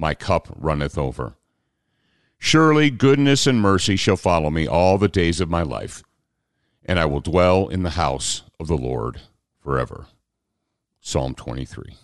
My cup runneth over. Surely goodness and mercy shall follow me all the days of my life, and I will dwell in the house of the Lord forever. Psalm 23.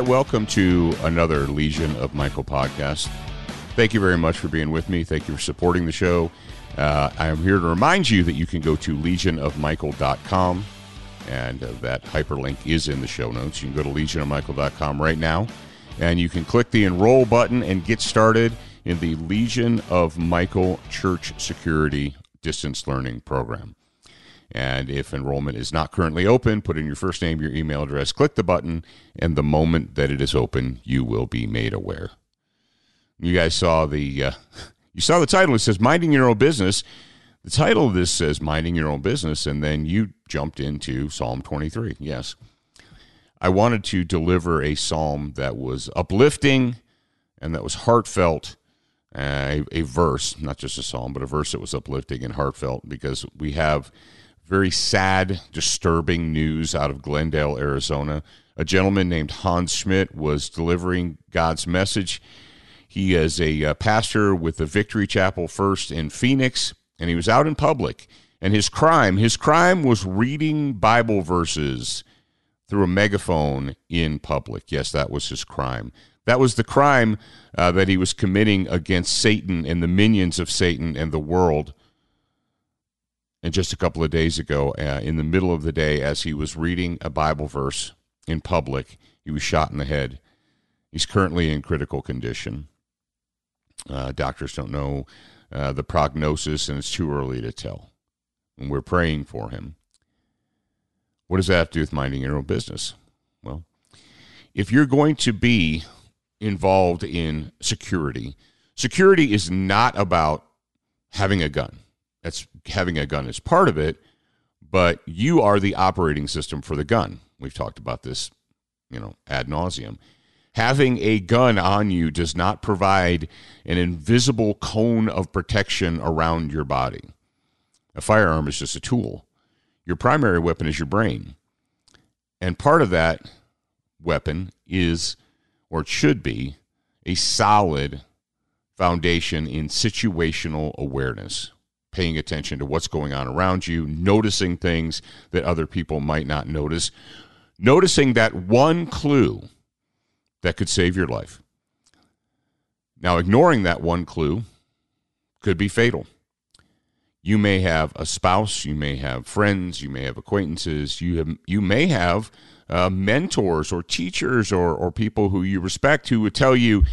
Right, welcome to another Legion of Michael podcast. Thank you very much for being with me. Thank you for supporting the show. Uh, I am here to remind you that you can go to legionofmichael.com, and uh, that hyperlink is in the show notes. You can go to legionofmichael.com right now, and you can click the enroll button and get started in the Legion of Michael Church Security Distance Learning Program. And if enrollment is not currently open, put in your first name, your email address, click the button, and the moment that it is open, you will be made aware. You guys saw the uh, you saw the title. It says "Minding Your Own Business." The title of this says "Minding Your Own Business," and then you jumped into Psalm 23. Yes, I wanted to deliver a psalm that was uplifting and that was heartfelt. Uh, a, a verse, not just a psalm, but a verse that was uplifting and heartfelt, because we have very sad, disturbing news out of Glendale, Arizona. A gentleman named Hans Schmidt was delivering God's message. He is a uh, pastor with the Victory Chapel First in Phoenix, and he was out in public. And his crime, his crime was reading Bible verses through a megaphone in public. Yes, that was his crime. That was the crime uh, that he was committing against Satan and the minions of Satan and the world and just a couple of days ago, uh, in the middle of the day, as he was reading a Bible verse in public, he was shot in the head. He's currently in critical condition. Uh, doctors don't know uh, the prognosis, and it's too early to tell. And we're praying for him. What does that have to do with minding your own business? Well, if you're going to be involved in security, security is not about having a gun that's having a gun is part of it, but you are the operating system for the gun. We've talked about this, you know, ad nauseum. Having a gun on you does not provide an invisible cone of protection around your body. A firearm is just a tool. Your primary weapon is your brain. And part of that weapon is, or should be, a solid foundation in situational awareness paying attention to what's going on around you, noticing things that other people might not notice, noticing that one clue that could save your life. Now, ignoring that one clue could be fatal. You may have a spouse, you may have friends, you may have acquaintances, you have, you may have uh, mentors or teachers or, or people who you respect who would tell you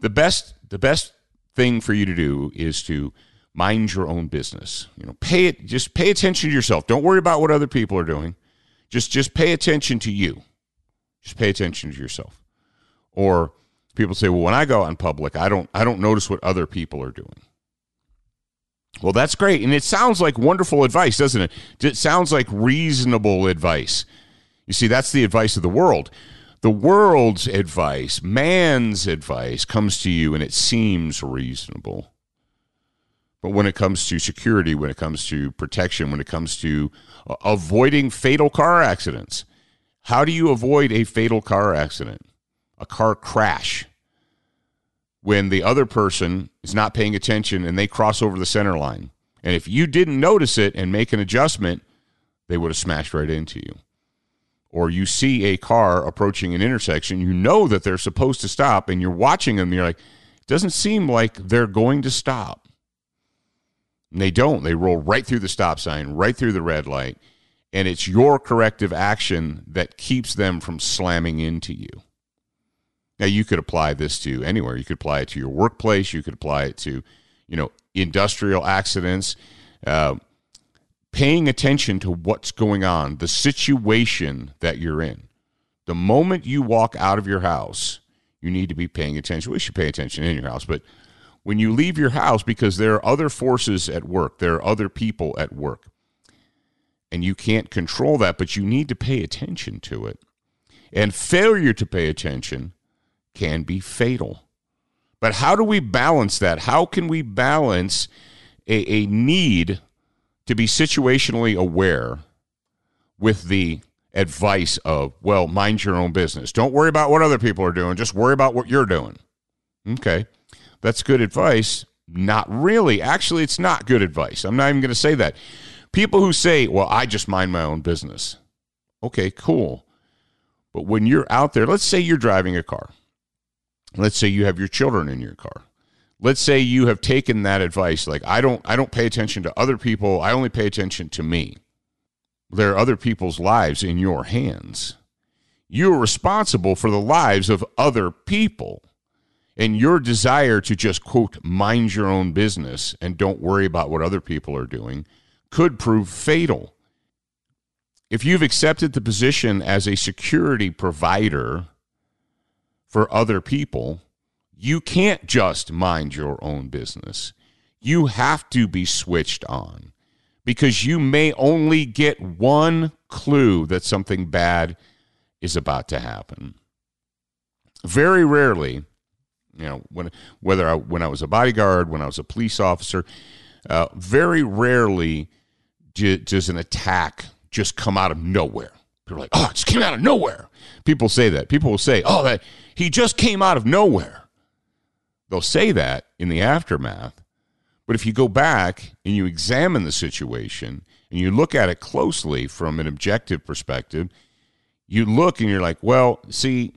the best the best thing for you to do is to mind your own business. You know, pay it just pay attention to yourself. Don't worry about what other people are doing. Just just pay attention to you. Just pay attention to yourself. Or people say, "Well, when I go out in public, I don't I don't notice what other people are doing." Well, that's great. And it sounds like wonderful advice, doesn't it? It sounds like reasonable advice. You see, that's the advice of the world. The world's advice, man's advice, comes to you and it seems reasonable. But when it comes to security, when it comes to protection, when it comes to uh, avoiding fatal car accidents, how do you avoid a fatal car accident, a car crash, when the other person is not paying attention and they cross over the center line? And if you didn't notice it and make an adjustment, they would have smashed right into you. Or you see a car approaching an intersection, you know that they're supposed to stop, and you're watching them, and you're like, it doesn't seem like they're going to stop. And they don't. They roll right through the stop sign, right through the red light. And it's your corrective action that keeps them from slamming into you. Now, you could apply this to anywhere. You could apply it to your workplace. You could apply it to, you know, industrial accidents. Uh, paying attention to what's going on, the situation that you're in. The moment you walk out of your house, you need to be paying attention. We should pay attention in your house, but when you leave your house because there are other forces at work, there are other people at work. And you can't control that, but you need to pay attention to it. And failure to pay attention can be fatal. But how do we balance that? How can we balance a, a need to be situationally aware with the advice of, well, mind your own business. Don't worry about what other people are doing, just worry about what you're doing. Okay. That's good advice. Not really. Actually, it's not good advice. I'm not even going to say that. People who say, well, I just mind my own business. Okay, cool. But when you're out there, let's say you're driving a car. Let's say you have your children in your car. Let's say you have taken that advice like I don't I don't pay attention to other people. I only pay attention to me. There are other people's lives in your hands. You're responsible for the lives of other people and your desire to just quote mind your own business and don't worry about what other people are doing could prove fatal. If you've accepted the position as a security provider for other people, you can't just mind your own business. You have to be switched on because you may only get one clue that something bad is about to happen. Very rarely you know, when whether I, when I was a bodyguard, when I was a police officer, uh, very rarely does an attack just come out of nowhere. People are like, "Oh, it just came out of nowhere." People say that. People will say, "Oh, that he just came out of nowhere." They'll say that in the aftermath. But if you go back and you examine the situation and you look at it closely from an objective perspective, you look and you're like, "Well, see,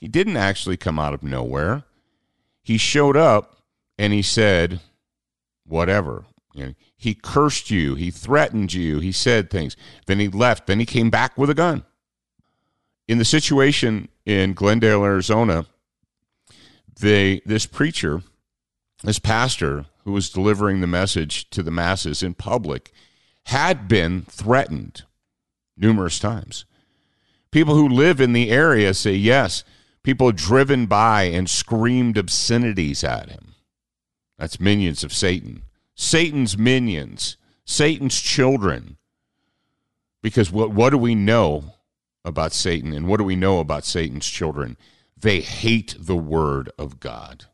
he didn't actually come out of nowhere." He showed up and he said, whatever. Know, he cursed you. He threatened you. He said things. Then he left. Then he came back with a gun. In the situation in Glendale, Arizona, they this preacher, this pastor who was delivering the message to the masses in public, had been threatened numerous times. People who live in the area say, yes, People driven by and screamed obscenities at him. That's minions of Satan. Satan's minions, Satan's children. Because what, what do we know about Satan and what do we know about Satan's children? They hate the word of God.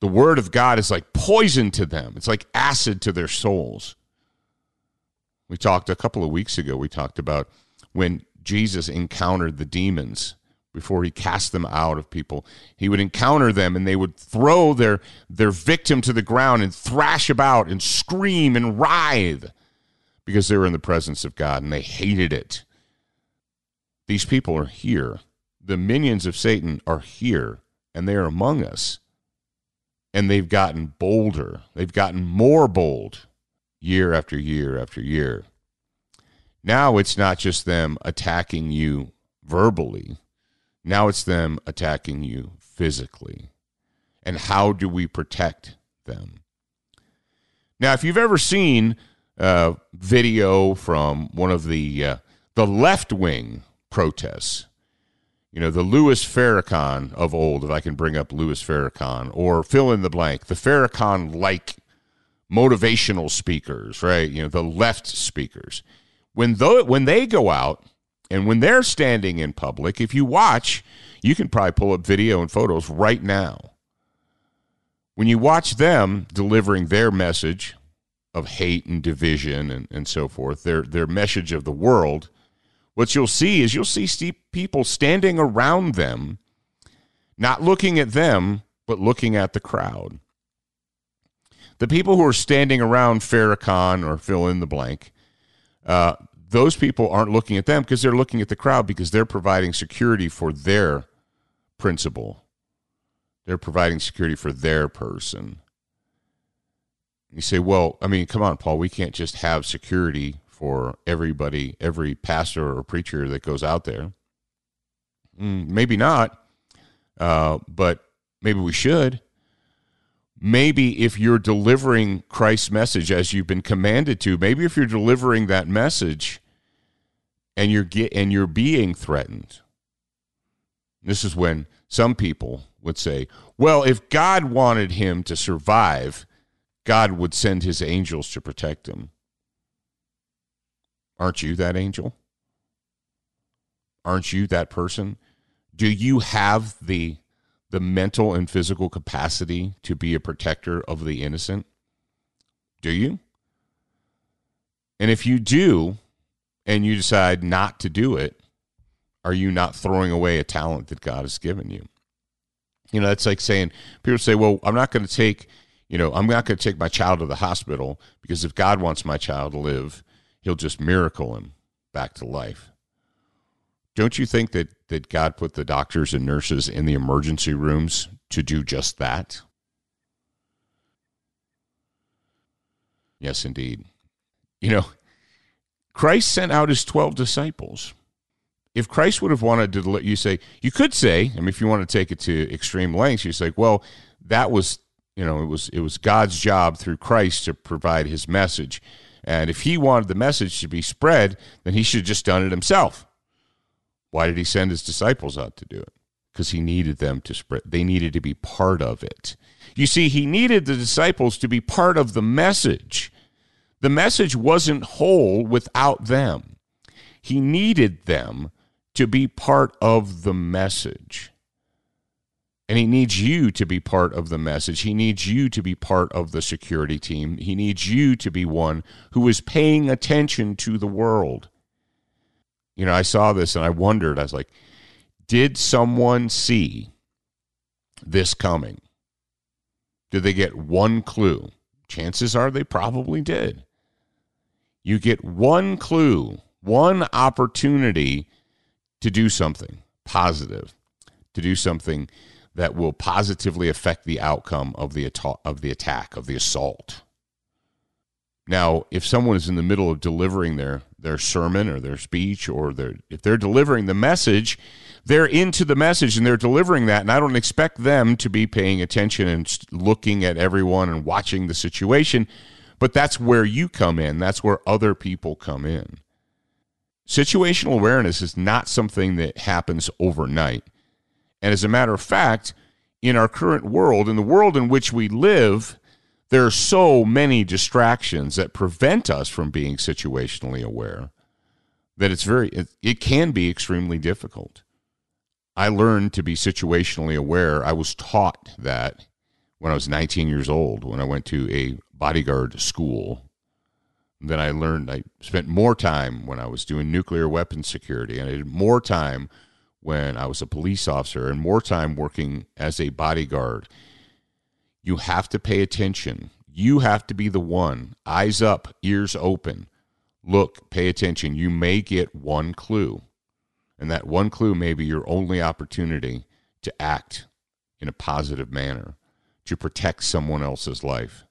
The word of God is like poison to them, it's like acid to their souls. We talked a couple of weeks ago, we talked about when Jesus encountered the demons before he cast them out of people. He would encounter them and they would throw their, their victim to the ground and thrash about and scream and writhe because they were in the presence of God and they hated it. These people are here. The minions of Satan are here and they are among us. And they've gotten bolder, they've gotten more bold year after year after year. Now it's not just them attacking you verbally now it's them attacking you physically. And how do we protect them? Now, if you've ever seen a video from one of the uh, the left wing protests, you know, the Louis Farrakhan of old, if I can bring up Louis Farrakhan, or fill in the blank, the Farrakhan like motivational speakers, right? You know, the left speakers. When, though, when they go out And when they're standing in public, if you watch, you can probably pull up video and photos right now. When you watch them delivering their message of hate and division and, and so forth, their, their message of the world, what you'll see is you'll see people standing around them, not looking at them, but looking at the crowd. The people who are standing around Farrakhan or fill in the blank, uh, those people aren't looking at them because they're looking at the crowd because they're providing security for their principle. They're providing security for their person. You say, well, I mean, come on, Paul, we can't just have security for everybody, every pastor or preacher that goes out there. Mm, maybe not, uh, but maybe we should. Maybe if you're delivering Christ's message as you've been commanded to, maybe if you're delivering that message and you're get, and you're being threatened. This is when some people would say, "Well, if God wanted him to survive, God would send his angels to protect him." Aren't you that angel? Aren't you that person? Do you have the the mental and physical capacity to be a protector of the innocent? Do you? And if you do, and you decide not to do it, are you not throwing away a talent that God has given you? You know, that's like saying, people say, well, I'm not going to take, you know, I'm not going to take my child to the hospital because if God wants my child to live, he'll just miracle him back to life. Don't you think that, that God put the doctors and nurses in the emergency rooms to do just that? Yes, indeed. You know, Christ sent out his 12 disciples. If Christ would have wanted to let you say, you could say, I mean, if you want to take it to extreme lengths, you say, well, that was, you know, it was it was God's job through Christ to provide his message. And if he wanted the message to be spread, then he should have just done it himself. Why did he send his disciples out to do it? Because he needed them to spread, they needed to be part of it. You see, he needed the disciples to be part of the message. The message wasn't whole without them. He needed them to be part of the message. And he needs you to be part of the message. He needs you to be part of the security team. He needs you to be one who is paying attention to the world you know, I saw this and I wondered, I was like, did someone see this coming? Did they get one clue? Chances are they probably did. You get one clue, one opportunity to do something positive, to do something that will positively affect the outcome of the of the attack, of the assault. Now, if someone is in the middle of delivering their their sermon or their speech or their if they're delivering the message, they're into the message and they're delivering that and I don't expect them to be paying attention and looking at everyone and watching the situation, but that's where you come in. That's where other people come in. Situational awareness is not something that happens overnight. And as a matter of fact, in our current world, in the world in which we live, there are so many distractions that prevent us from being situationally aware that it's very it, it, can be extremely difficult i learned to be situationally aware i was taught that when i was 19 years old when i went to a bodyguard school then i learned i spent more time when i was doing nuclear weapons security and i did more time when i was a police officer and more time working as a bodyguard you have to pay attention. You have to be the one, eyes up, ears open. Look, pay attention. You may get one clue. And that one clue may be your only opportunity to act in a positive manner, to protect someone else's life.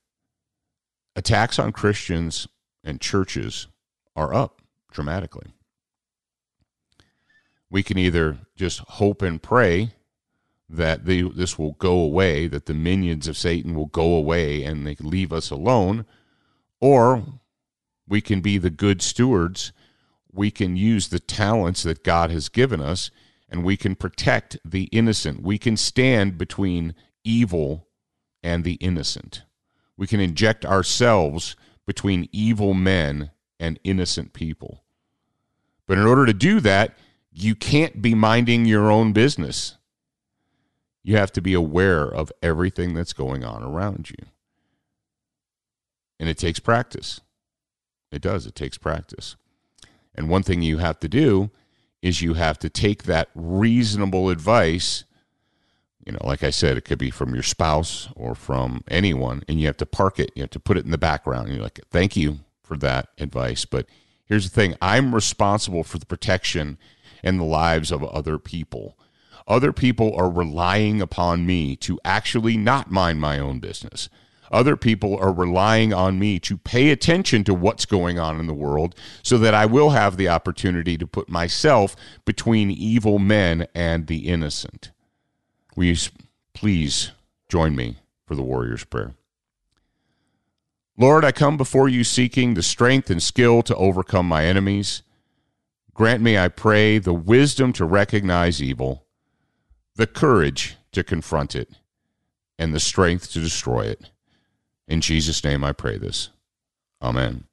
Attacks on Christians and churches are up dramatically. We can either just hope and pray that this will go away, that the minions of Satan will go away and they leave us alone, or we can be the good stewards. We can use the talents that God has given us and we can protect the innocent. We can stand between evil and the innocent. We can inject ourselves between evil men and innocent people. But in order to do that, you can't be minding your own business. You have to be aware of everything that's going on around you. And it takes practice. It does. It takes practice. And one thing you have to do is you have to take that reasonable advice. You know, like I said, it could be from your spouse or from anyone, and you have to park it. You have to put it in the background. And you're like, thank you for that advice. But here's the thing I'm responsible for the protection and the lives of other people. Other people are relying upon me to actually not mind my own business. Other people are relying on me to pay attention to what's going on in the world so that I will have the opportunity to put myself between evil men and the innocent. Will you please join me for the warrior's prayer? Lord, I come before you seeking the strength and skill to overcome my enemies. Grant me, I pray, the wisdom to recognize evil, the courage to confront it, and the strength to destroy it. In Jesus' name I pray this. Amen.